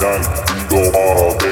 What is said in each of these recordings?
night, we go all day.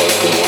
Fuck